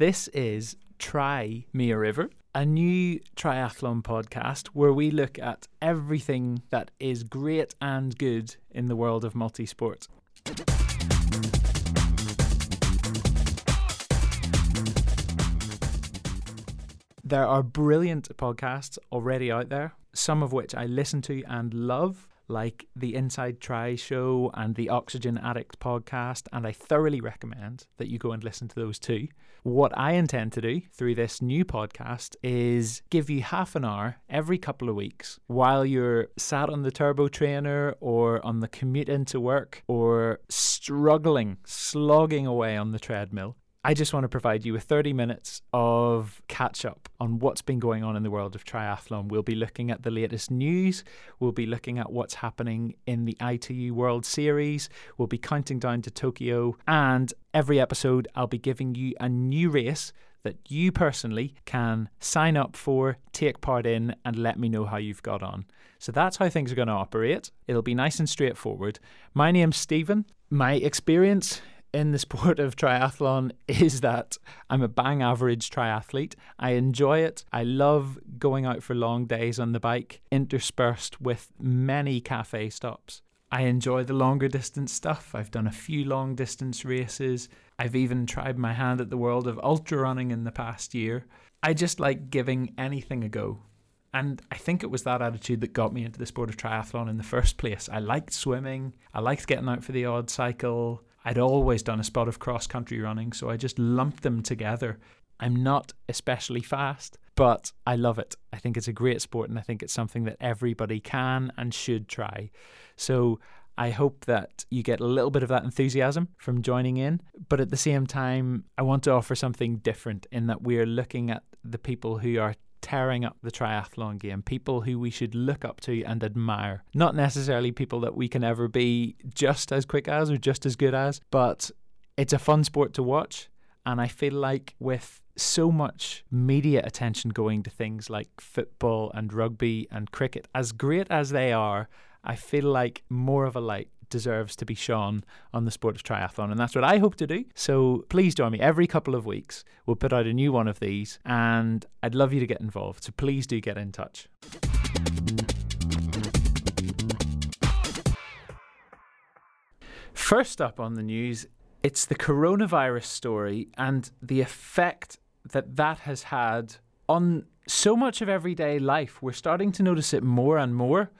This is Try Me a River, a new triathlon podcast where we look at everything that is great and good in the world of multisport. There are brilliant podcasts already out there, some of which I listen to and love, like the Inside Try show and the Oxygen Addict podcast, and I thoroughly recommend that you go and listen to those too. What I intend to do through this new podcast is give you half an hour every couple of weeks while you're sat on the turbo trainer or on the commute into work or struggling, slogging away on the treadmill. I just want to provide you with 30 minutes of catch up on what's been going on in the world of triathlon. We'll be looking at the latest news, we'll be looking at what's happening in the ITU World Series, we'll be counting down to Tokyo, and every episode I'll be giving you a new race that you personally can sign up for, take part in, and let me know how you've got on. So that's how things are going to operate. It'll be nice and straightforward. My name's Stephen. My experience in the sport of triathlon is that I'm a bang average triathlete. I enjoy it. I love going out for long days on the bike, interspersed with many cafe stops. I enjoy the longer distance stuff. I've done a few long distance races. I've even tried my hand at the world of ultra running in the past year. I just like giving anything a go. And I think it was that attitude that got me into the sport of triathlon in the first place. I liked swimming, I liked getting out for the odd cycle. I'd always done a spot of cross country running, so I just lumped them together. I'm not especially fast, but I love it. I think it's a great sport and I think it's something that everybody can and should try. So I hope that you get a little bit of that enthusiasm from joining in, but at the same time, I want to offer something different in that we're looking at the people who are tearing up the triathlon game, people who we should look up to and admire. Not necessarily people that we can ever be just as quick as or just as good as, but it's a fun sport to watch. And I feel like with so much media attention going to things like football and rugby and cricket, as great as they are, I feel like more of a light deserves to be shown on the sport of triathlon. And that's what I hope to do. So please join me every couple of weeks. We'll put out a new one of these, and I'd love you to get involved. So please do get in touch. First up on the news, it's the coronavirus story and the effect that that has had on so much of everyday life. We're starting to notice it more and more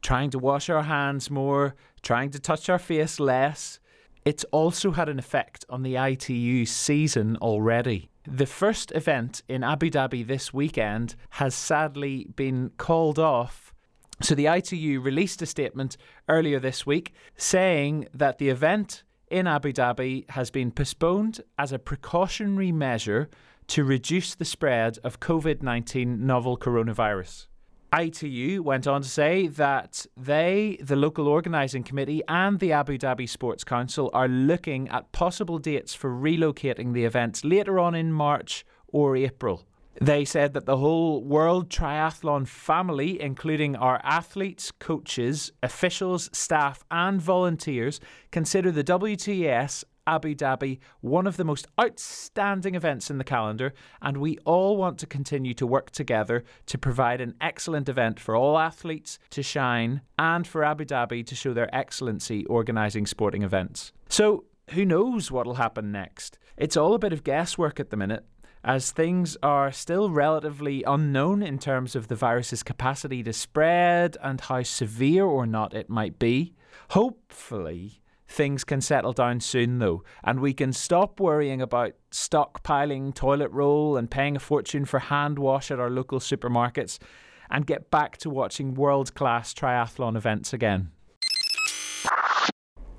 trying to wash our hands more, trying to touch our face less. It's also had an effect on the ITU season already. The first event in Abu Dhabi this weekend has sadly been called off. So the ITU released a statement earlier this week saying that the event in Abu Dhabi has been postponed as a precautionary measure to reduce the spread of COVID 19 novel coronavirus. ITU went on to say that they, the local organising committee, and the Abu Dhabi Sports Council are looking at possible dates for relocating the events later on in March or April. They said that the whole World Triathlon family, including our athletes, coaches, officials, staff, and volunteers, consider the WTS Abu Dhabi one of the most outstanding events in the calendar, and we all want to continue to work together to provide an excellent event for all athletes to shine and for Abu Dhabi to show their excellency organising sporting events. So, who knows what'll happen next? It's all a bit of guesswork at the minute as things are still relatively unknown in terms of the virus's capacity to spread and how severe or not it might be. Hopefully, things can settle down soon, though, and we can stop worrying about stockpiling toilet roll and paying a fortune for hand wash at our local supermarkets and get back to watching world class triathlon events again.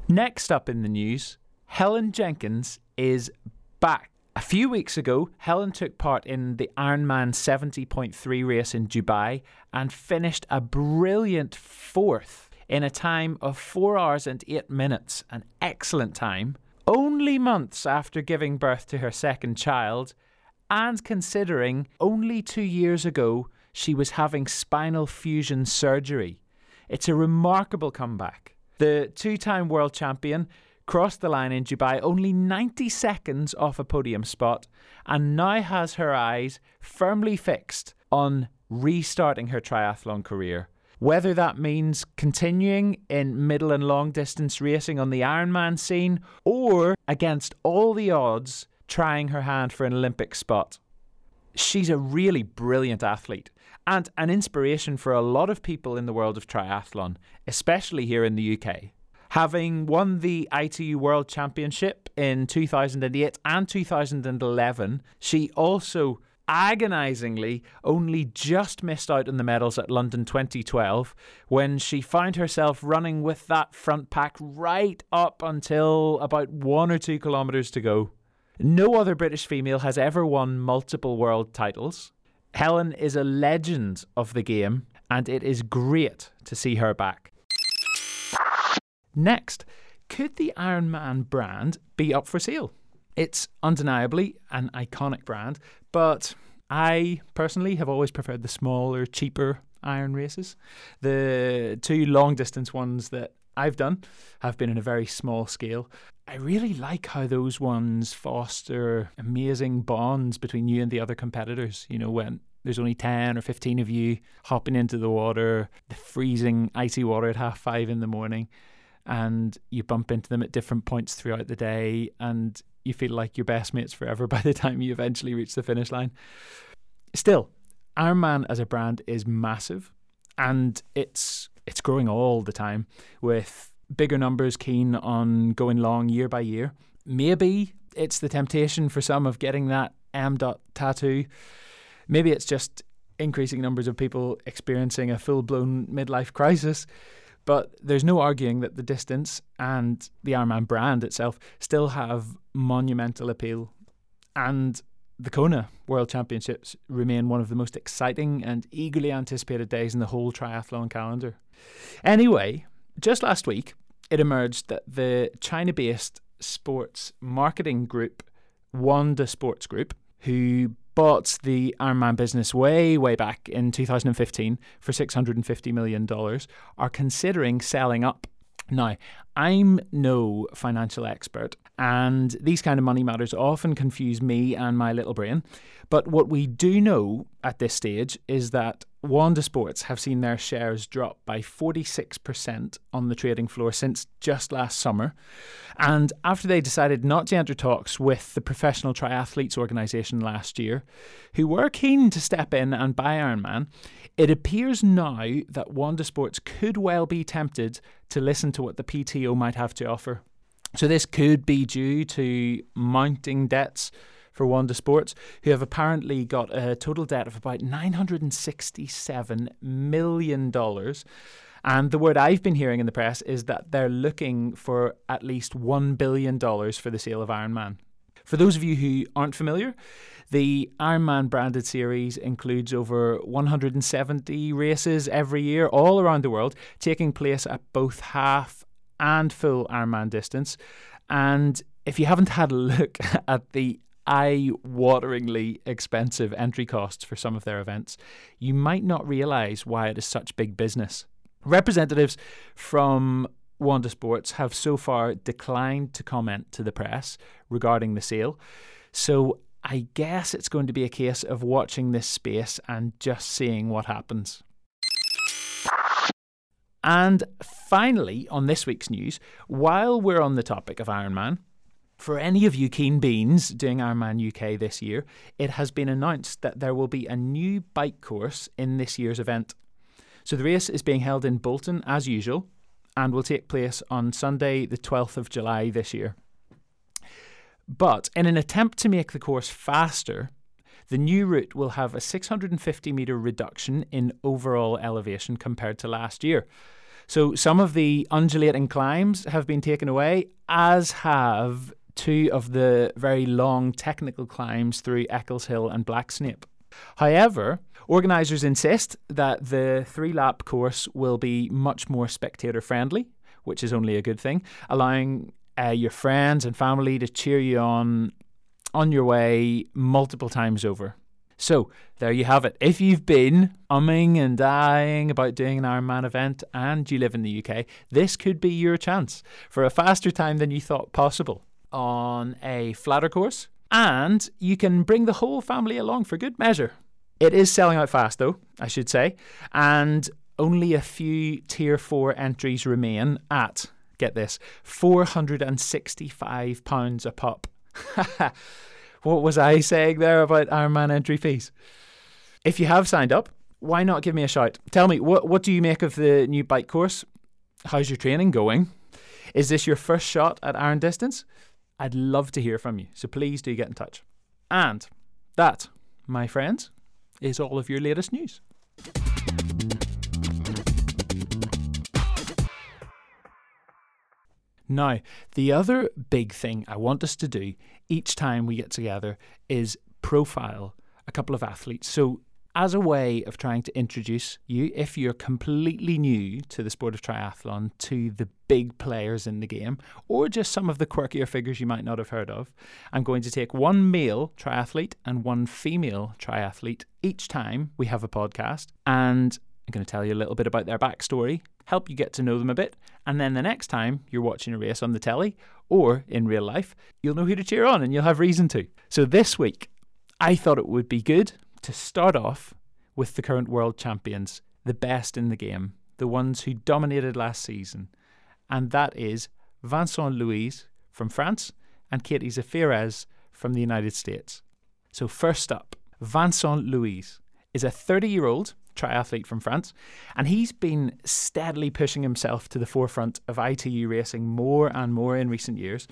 Next up in the news, Helen Jenkins is back. A few weeks ago, Helen took part in the Ironman 70.3 race in Dubai and finished a brilliant fourth in a time of 4 hours and 8 minutes, an excellent time, only months after giving birth to her second child, and considering only two years ago she was having spinal fusion surgery. It's a remarkable comeback. The two time world champion crossed the line in Dubai only 90 seconds off a podium spot, and now has her eyes firmly fixed on restarting her triathlon career. Whether that means continuing in middle and long distance racing on the Ironman scene, or against all the odds, trying her hand for an Olympic spot. She's a really brilliant athlete and an inspiration for a lot of people in the world of triathlon, especially here in the UK. Having won the ITU World Championship in 2008 and 2011, she also agonizingly only just missed out on the medals at London 2012 when she found herself running with that front pack right up until about one or two kilometres to go. No other British female has ever won multiple world titles. Helen is a legend of the game, and it is great to see her back. Next, could the Ironman brand be up for sale? It's undeniably an iconic brand, but I personally have always preferred the smaller, cheaper iron races. The two long distance ones that I've done have been in a very small scale. I really like how those ones foster amazing bonds between you and the other competitors. You know, when there's only 10 or 15 of you hopping into the water, the freezing icy water at half five in the morning, and you bump into them at different points throughout the day, and you feel like your best mates forever by the time you eventually reach the finish line. Still, Ironman as a brand is massive and it's it's growing all the time with bigger numbers keen on going long year by year. Maybe it's the temptation for some of getting that M dot tattoo. Maybe it's just increasing numbers of people experiencing a full blown midlife crisis. But there's no arguing that the distance and the Ironman brand itself still have monumental appeal. And the Kona World Championships remain one of the most exciting and eagerly anticipated days in the whole triathlon calendar. Anyway, just last week, it emerged that the China based sports marketing group, Wanda Sports Group, who bought the Ironman business way, way back in 2015 for $650 million, are considering selling up. Now, I'm no financial expert, and these kind of money matters often confuse me and my little brain. But what we do know at this stage is that Wanda Sports have seen their shares drop by 46% on the trading floor since just last summer. And after they decided not to enter talks with the Professional Triathletes Organisation last year, who were keen to step in and buy Ironman, it appears now that Wanda Sports could well be tempted to listen to what the PTO might have to offer. So this could be due to mounting debts for Wanda Sports, who have apparently got a total debt of about $967 million. And the word I've been hearing in the press is that they're looking for at least $1 billion for the sale of Ironman. For those of you who aren't familiar, the Ironman branded series includes over 170 races every year all around the world, taking place at both half and full Ironman distance. And if you haven't had a look at the eye wateringly expensive entry costs for some of their events, you might not realize why it is such big business. Representatives from Wanda Sports have so far declined to comment to the press regarding the sale. So I guess it's going to be a case of watching this space and just seeing what happens. And finally, on this week's news, while we're on the topic of Ironman, for any of you keen beans doing Ironman UK this year, it has been announced that there will be a new bike course in this year's event. So the race is being held in Bolton as usual and will take place on Sunday, the 12th of July this year. But in an attempt to make the course faster, the new route will have a 650 metre reduction in overall elevation compared to last year. So some of the undulating climbs have been taken away, as have two of the very long technical climbs through Eccles Hill and Blacksnape. However, organisers insist that the three lap course will be much more spectator friendly, which is only a good thing, allowing uh, your friends and family to cheer you on on your way multiple times over. So there you have it. If you've been umming and ahhing about doing an Ironman event and you live in the UK, this could be your chance for a faster time than you thought possible on a flatter course. And you can bring the whole family along for good measure. It is selling out fast, though, I should say, and only a few tier four entries remain at, get this, £465 a pop. what was I saying there about Ironman entry fees? If you have signed up, why not give me a shout? Tell me, what, what do you make of the new bike course? How's your training going? Is this your first shot at iron distance? I'd love to hear from you, so please do get in touch. And that, my friends, is all of your latest news. Now, the other big thing I want us to do each time we get together is profile a couple of athletes. So, as a way of trying to introduce you, if you're completely new to the sport of triathlon, to the big players in the game, or just some of the quirkier figures you might not have heard of, I'm going to take one male triathlete and one female triathlete each time we have a podcast. And I'm going to tell you a little bit about their backstory, help you get to know them a bit, and then the next time you're watching a race on the telly or in real life, you'll know who to cheer on and you'll have reason to. So this week, I thought it would be good to start off with the current world champions, the best in the game, the ones who dominated last season, and that is Vincent Luis from France and Katie Zaferes from the United States. So, first up, Vincent Luis is a 30 year old triathlete from France, and he's been steadily pushing himself to the forefront of ITU racing more and more in recent years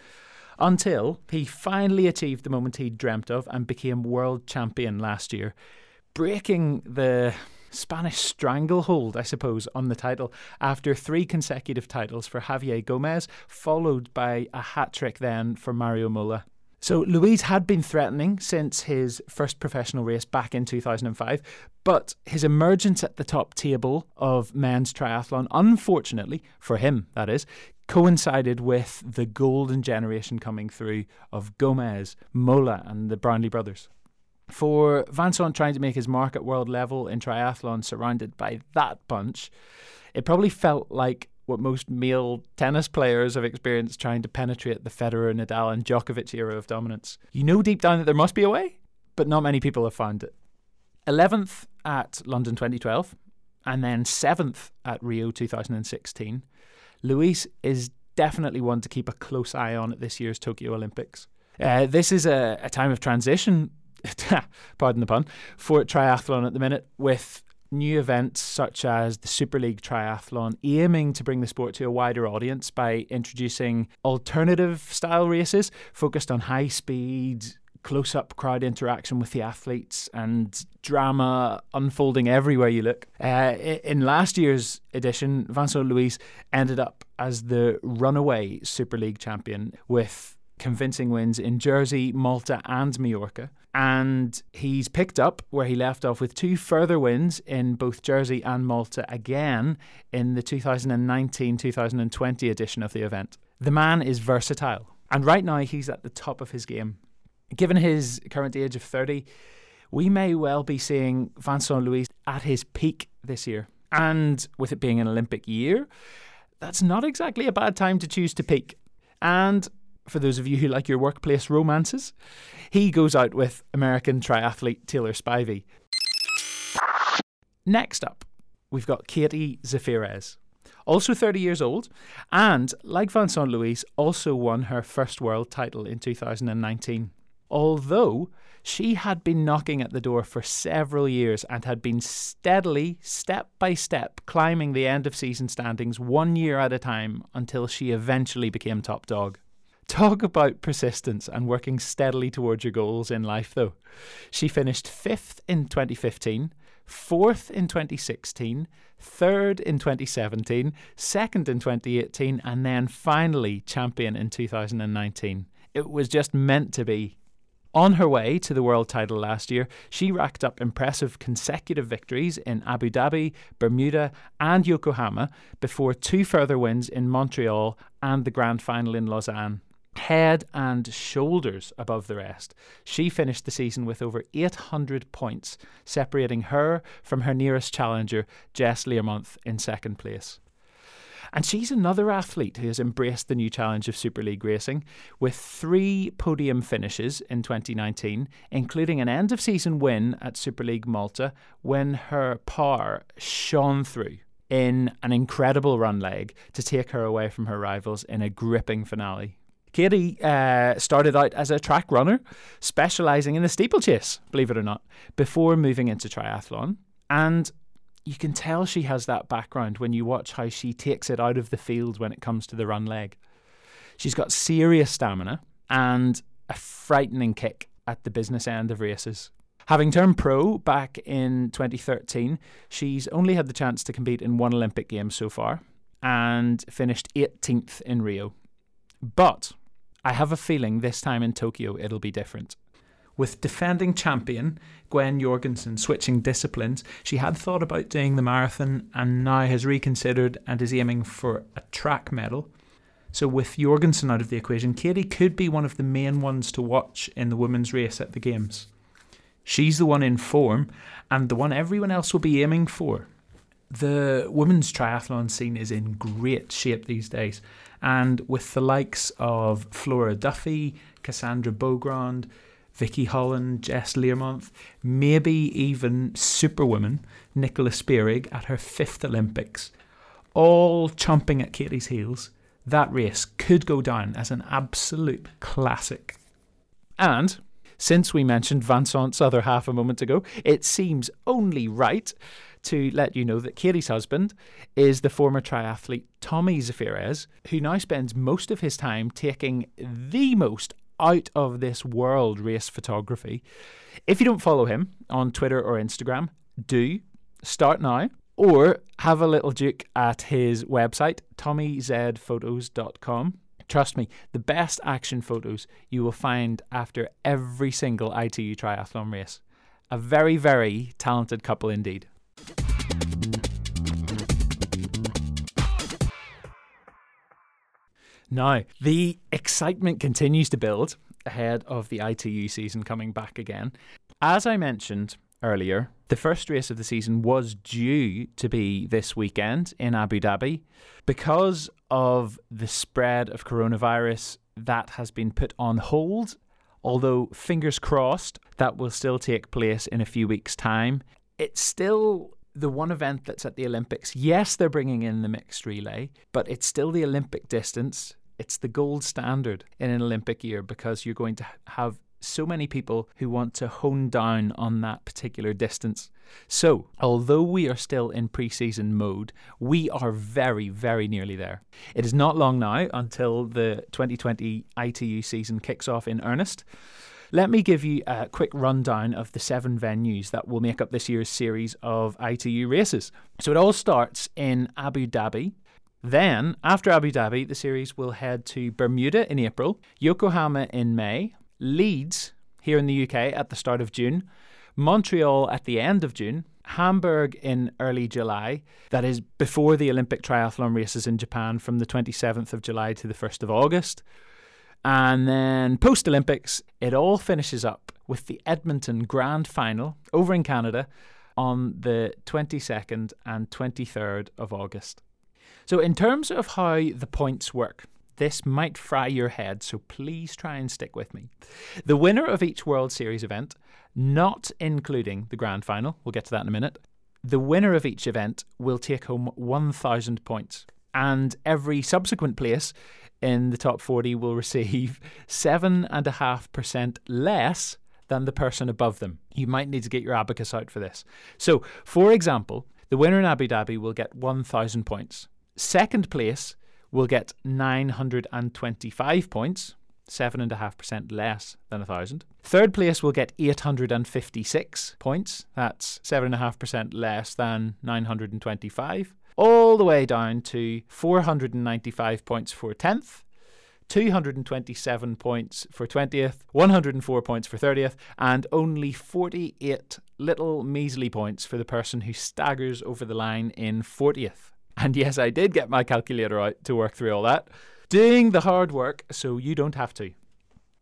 until he finally achieved the moment he'd dreamt of and became world champion last year, breaking the Spanish stranglehold, I suppose, on the title after three consecutive titles for Javier Gomez, followed by a hat trick then for Mario Mola. So Luis had been threatening since his first professional race back in 2005, but his emergence at the top table of men's triathlon, unfortunately for him, that is, coincided with the golden generation coming through of Gomez, Mola, and the Brownlee brothers. For Vincent trying to make his mark at world level in triathlon surrounded by that bunch, it probably felt like what most male tennis players have experienced trying to penetrate the Federer, Nadal, and Djokovic era of dominance. You know deep down that there must be a way, but not many people have found it. 11th at London 2012, and then 7th at Rio 2016. Luis is definitely one to keep a close eye on at this year's Tokyo Olympics. Uh, this is a, a time of transition, pardon the pun, for triathlon at the minute, with new events such as the Super League Triathlon aiming to bring the sport to a wider audience by introducing alternative style races focused on high speed, close up crowd interaction with the athletes and drama unfolding everywhere you look. Uh, in last year's edition, Vincent Luis ended up as the runaway Super League champion with convincing wins in Jersey, Malta, and Majorca. And he's picked up where he left off with two further wins in both Jersey and Malta again in the 2019 2020 edition of the event. The man is versatile, and right now he's at the top of his game. Given his current age of 30, we may well be seeing Vincent Luis at his peak this year. And with it being an Olympic year, that's not exactly a bad time to choose to peak. And for those of you who like your workplace romances, he goes out with American triathlete Taylor Spivey. Next up, we've got Katie Zaferes, also 30 years old, and like Vincent Luis, also won her first world title in 2019. Although she had been knocking at the door for several years and had been steadily, step by step, climbing the end of season standings one year at a time until she eventually became top dog. Talk about persistence and working steadily towards your goals in life, though. She finished fifth in 2015, fourth in 2016, third in 2017, second in 2018, and then finally champion in 2019. It was just meant to be. On her way to the world title last year, she racked up impressive consecutive victories in Abu Dhabi, Bermuda, and Yokohama before two further wins in Montreal and the grand final in Lausanne. Head and shoulders above the rest. She finished the season with over 800 points, separating her from her nearest challenger, Jess Learmonth, in second place. And she's another athlete who has embraced the new challenge of Super League racing with three podium finishes in 2019, including an end of season win at Super League Malta when her power shone through in an incredible run leg to take her away from her rivals in a gripping finale. Katie uh, started out as a track runner, specialising in the steeplechase, believe it or not, before moving into triathlon. And you can tell she has that background when you watch how she takes it out of the field when it comes to the run leg. She's got serious stamina and a frightening kick at the business end of races. Having turned pro back in 2013, she's only had the chance to compete in one Olympic Games so far and finished 18th in Rio. But I have a feeling this time in Tokyo it'll be different. With defending champion Gwen Jorgensen switching disciplines, she had thought about doing the marathon and now has reconsidered and is aiming for a track medal. So, with Jorgensen out of the equation, Katie could be one of the main ones to watch in the women's race at the Games. She's the one in form and the one everyone else will be aiming for. The women's triathlon scene is in great shape these days, and with the likes of Flora Duffy, Cassandra Beaugrand, Vicky Holland, Jess Learmonth, maybe even Superwoman Nicola Spirig at her fifth Olympics, all chomping at Katie's heels, that race could go down as an absolute classic. And since we mentioned Vincent's other half a moment ago, it seems only right to let you know that Katie's husband is the former triathlete Tommy Zaferes, who now spends most of his time taking the most out of this world race photography. If you don't follow him on Twitter or Instagram, do start now or have a little duke at his website, tommyzphotos.com. Trust me, the best action photos you will find after every single ITU triathlon race. A very, very talented couple indeed. Now, the excitement continues to build ahead of the ITU season coming back again. As I mentioned earlier, the first race of the season was due to be this weekend in Abu Dhabi. Because of the spread of coronavirus, that has been put on hold. Although, fingers crossed, that will still take place in a few weeks' time. It's still the one event that's at the Olympics. Yes, they're bringing in the mixed relay, but it's still the Olympic distance. It's the gold standard in an Olympic year because you're going to have so many people who want to hone down on that particular distance. So, although we are still in pre-season mode, we are very, very nearly there. It is not long now until the 2020 ITU season kicks off in earnest. Let me give you a quick rundown of the seven venues that will make up this year's series of ITU races. So it all starts in Abu Dhabi. Then, after Abu Dhabi, the series will head to Bermuda in April, Yokohama in May, Leeds here in the UK at the start of June, Montreal at the end of June, Hamburg in early July, that is before the Olympic triathlon races in Japan from the 27th of July to the 1st of August. And then post Olympics, it all finishes up with the Edmonton Grand Final over in Canada on the 22nd and 23rd of August. So, in terms of how the points work, this might fry your head, so please try and stick with me. The winner of each World Series event, not including the grand final, we'll get to that in a minute, the winner of each event will take home 1,000 points. And every subsequent place in the top 40 will receive 7.5% less than the person above them. You might need to get your abacus out for this. So, for example, the winner in Abu Dhabi will get 1,000 points. Second place will get 925 points, 7.5% less than 1,000. Third place will get 856 points, that's 7.5% less than 925 all the way down to 495 points for 10th, 227 points for 20th, 104 points for 30th, and only 48 little measly points for the person who staggers over the line in 40th. And yes, I did get my calculator out to work through all that. doing the hard work so you don't have to.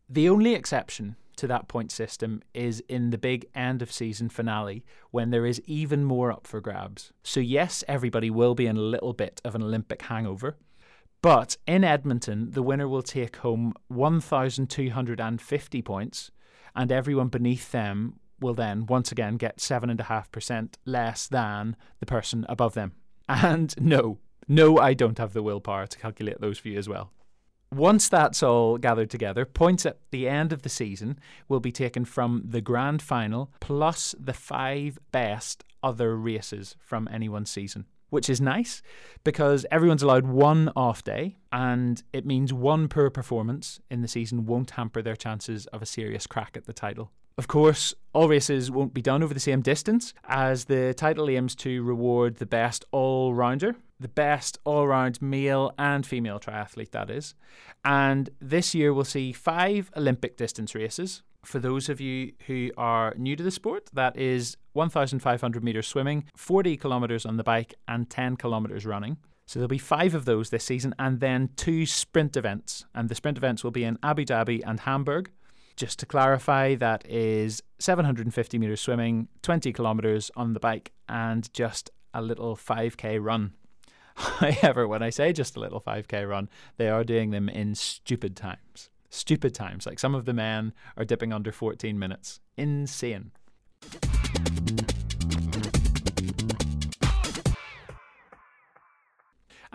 The only exception to that point system is in the big end of season finale when there is even more up for grabs. So, yes, everybody will be in a little bit of an Olympic hangover. But in Edmonton, the winner will take home 1,250 points, and everyone beneath them will then once again get 7.5% less than the person above them. And no, no, I don't have the willpower to calculate those for you as well. Once that's all gathered together, points at the end of the season will be taken from the grand final plus the five best other races from any one season, which is nice because everyone's allowed one off day and it means one per performance in the season won't hamper their chances of a serious crack at the title. Of course, all races won't be done over the same distance, as the title aims to reward the best all rounder, the best all round male and female triathlete, that is. And this year we'll see five Olympic distance races. For those of you who are new to the sport, that is 1,500 metres swimming, 40 kilometres on the bike, and 10 kilometres running. So there'll be five of those this season, and then two sprint events. And the sprint events will be in Abu Dhabi and Hamburg. Just to clarify, that is 750 metres swimming, 20 kilometres on the bike, and just a little 5k run. However, when I say just a little 5k run, they are doing them in stupid times. Stupid times. Like some of the men are dipping under 14 minutes. Insane.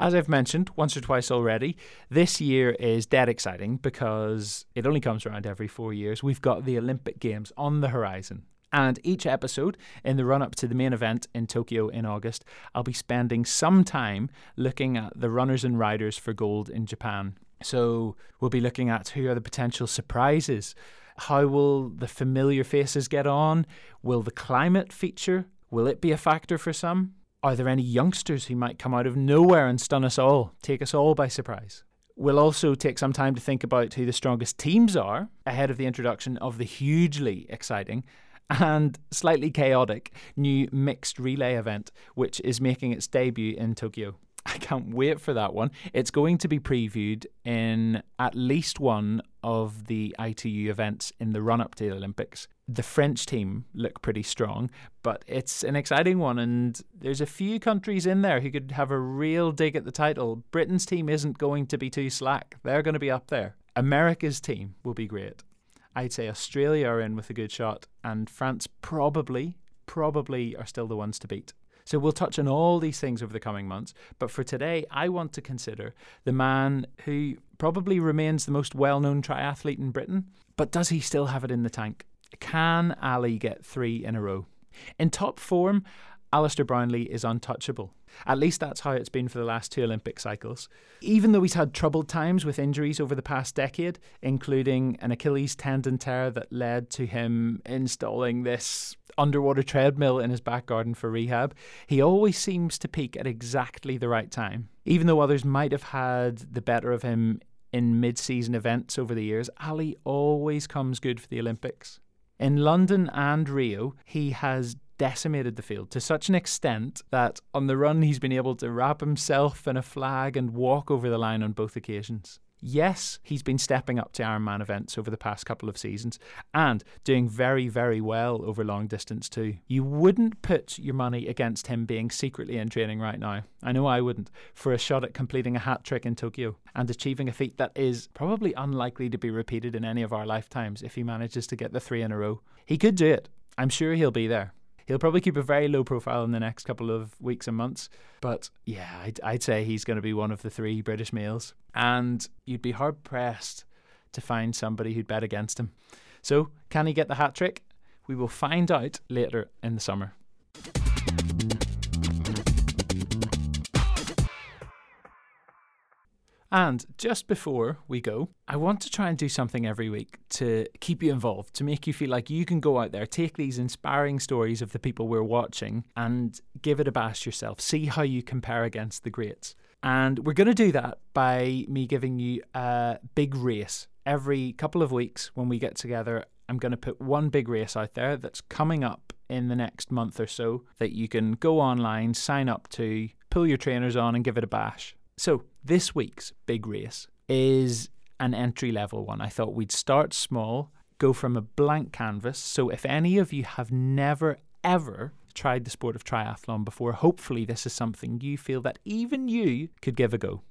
As I've mentioned once or twice already, this year is dead exciting because it only comes around every four years. We've got the Olympic Games on the horizon. And each episode in the run up to the main event in Tokyo in August, I'll be spending some time looking at the runners and riders for gold in Japan. So we'll be looking at who are the potential surprises. How will the familiar faces get on? Will the climate feature? Will it be a factor for some? Are there any youngsters who might come out of nowhere and stun us all, take us all by surprise? We'll also take some time to think about who the strongest teams are ahead of the introduction of the hugely exciting and slightly chaotic new mixed relay event, which is making its debut in Tokyo. I can't wait for that one. It's going to be previewed in at least one of the ITU events in the run up to the Olympics. The French team look pretty strong, but it's an exciting one, and there's a few countries in there who could have a real dig at the title. Britain's team isn't going to be too slack, they're going to be up there. America's team will be great. I'd say Australia are in with a good shot, and France probably, probably are still the ones to beat. So we'll touch on all these things over the coming months. But for today, I want to consider the man who probably remains the most well known triathlete in Britain. But does he still have it in the tank? Can Ali get three in a row? In top form, Alistair Brownlee is untouchable. At least that's how it's been for the last two Olympic cycles. Even though he's had troubled times with injuries over the past decade, including an Achilles tendon tear that led to him installing this underwater treadmill in his back garden for rehab, he always seems to peak at exactly the right time. Even though others might have had the better of him in mid season events over the years, Ali always comes good for the Olympics. In London and Rio, he has decimated the field to such an extent that on the run he's been able to wrap himself in a flag and walk over the line on both occasions. Yes, he's been stepping up to Ironman events over the past couple of seasons and doing very, very well over long distance too. You wouldn't put your money against him being secretly in training right now. I know I wouldn't, for a shot at completing a hat trick in Tokyo and achieving a feat that is probably unlikely to be repeated in any of our lifetimes if he manages to get the three in a row. He could do it. I'm sure he'll be there. He'll probably keep a very low profile in the next couple of weeks and months. But yeah, I'd, I'd say he's going to be one of the three British males. And you'd be hard pressed to find somebody who'd bet against him. So, can he get the hat trick? We will find out later in the summer. And just before we go, I want to try and do something every week to keep you involved, to make you feel like you can go out there, take these inspiring stories of the people we're watching, and give it a bash yourself. See how you compare against the greats. And we're going to do that by me giving you a big race. Every couple of weeks when we get together, I'm going to put one big race out there that's coming up in the next month or so that you can go online, sign up to, pull your trainers on, and give it a bash. So, this week's big race is an entry level one. I thought we'd start small, go from a blank canvas. So if any of you have never, ever tried the sport of triathlon before, hopefully this is something you feel that even you could give a go.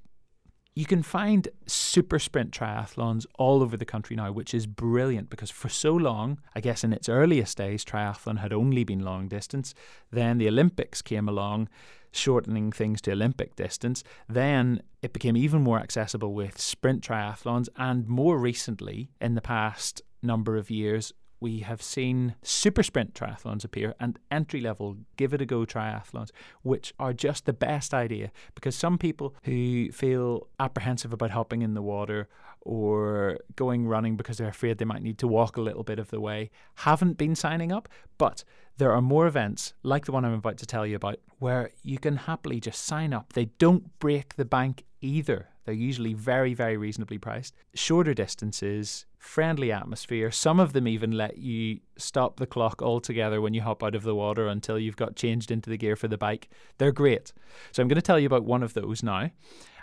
You can find super sprint triathlons all over the country now, which is brilliant because for so long, I guess in its earliest days, triathlon had only been long distance. Then the Olympics came along, shortening things to Olympic distance. Then it became even more accessible with sprint triathlons. And more recently, in the past number of years, we have seen super sprint triathlons appear and entry level give it a go triathlons, which are just the best idea because some people who feel apprehensive about hopping in the water or going running because they're afraid they might need to walk a little bit of the way haven't been signing up. But there are more events like the one I'm about to tell you about where you can happily just sign up. They don't break the bank either. They're usually very, very reasonably priced. Shorter distances, friendly atmosphere. Some of them even let you stop the clock altogether when you hop out of the water until you've got changed into the gear for the bike. They're great. So I'm going to tell you about one of those now,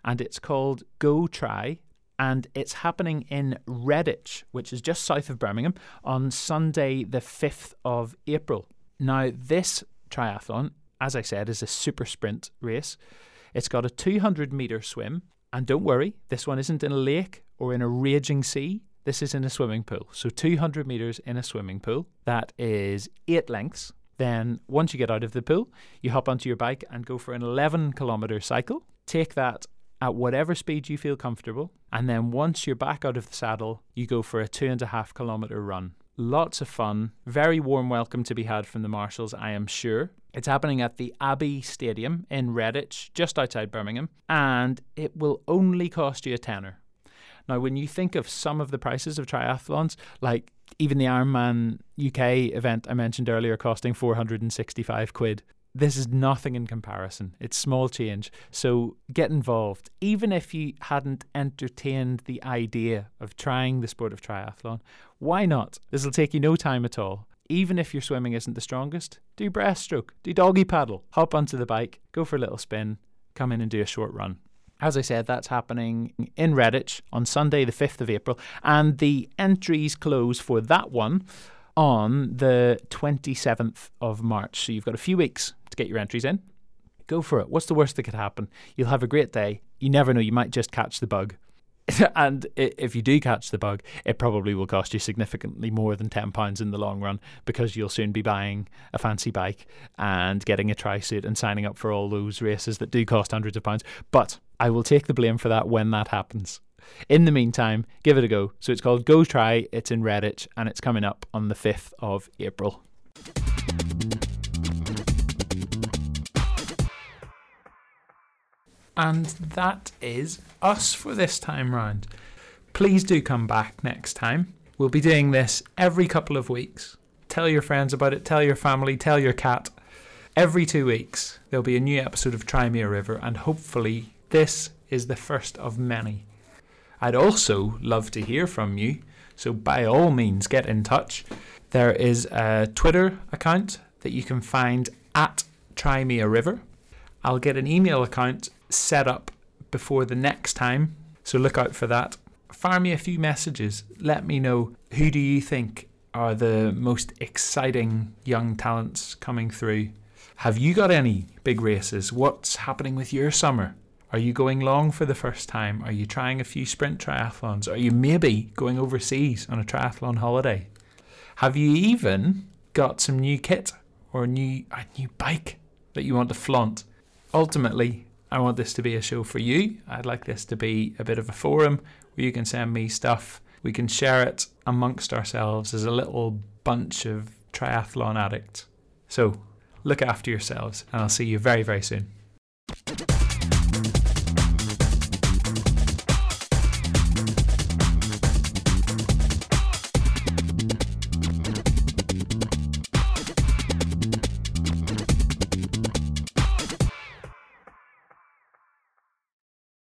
and it's called Go Try. And it's happening in Redditch, which is just south of Birmingham, on Sunday, the 5th of April. Now, this triathlon, as I said, is a super sprint race. It's got a 200 metre swim. And don't worry, this one isn't in a lake or in a raging sea. This is in a swimming pool. So 200 meters in a swimming pool. That is eight lengths. Then, once you get out of the pool, you hop onto your bike and go for an 11 kilometer cycle. Take that at whatever speed you feel comfortable. And then, once you're back out of the saddle, you go for a two and a half kilometer run. Lots of fun. Very warm welcome to be had from the marshals, I am sure. It's happening at the Abbey Stadium in Redditch, just outside Birmingham, and it will only cost you a tenner. Now, when you think of some of the prices of triathlons, like even the Ironman UK event I mentioned earlier costing 465 quid, this is nothing in comparison. It's small change. So get involved. Even if you hadn't entertained the idea of trying the sport of triathlon, why not? This will take you no time at all. Even if your swimming isn't the strongest, do breaststroke, do doggy paddle, hop onto the bike, go for a little spin, come in and do a short run. As I said, that's happening in Redditch on Sunday, the 5th of April, and the entries close for that one on the 27th of March. So you've got a few weeks get your entries in. Go for it. What's the worst that could happen? You'll have a great day. You never know, you might just catch the bug. and if you do catch the bug, it probably will cost you significantly more than £10 in the long run because you'll soon be buying a fancy bike and getting a tri suit and signing up for all those races that do cost hundreds of pounds. But I will take the blame for that when that happens. In the meantime, give it a go. So it's called Go Try, it's in Redditch, and it's coming up on the 5th of April. And that is us for this time round. Please do come back next time. We'll be doing this every couple of weeks. Tell your friends about it, tell your family, tell your cat. Every two weeks, there'll be a new episode of Try Me a River, and hopefully, this is the first of many. I'd also love to hear from you, so by all means, get in touch. There is a Twitter account that you can find at Try Me a River. I'll get an email account set up before the next time. So look out for that. Fire me a few messages. Let me know who do you think are the most exciting young talents coming through. Have you got any big races? What's happening with your summer? Are you going long for the first time? Are you trying a few sprint triathlons? Are you maybe going overseas on a triathlon holiday? Have you even got some new kit or a new a new bike that you want to flaunt? Ultimately, I want this to be a show for you. I'd like this to be a bit of a forum where you can send me stuff. We can share it amongst ourselves as a little bunch of triathlon addicts. So, look after yourselves, and I'll see you very, very soon.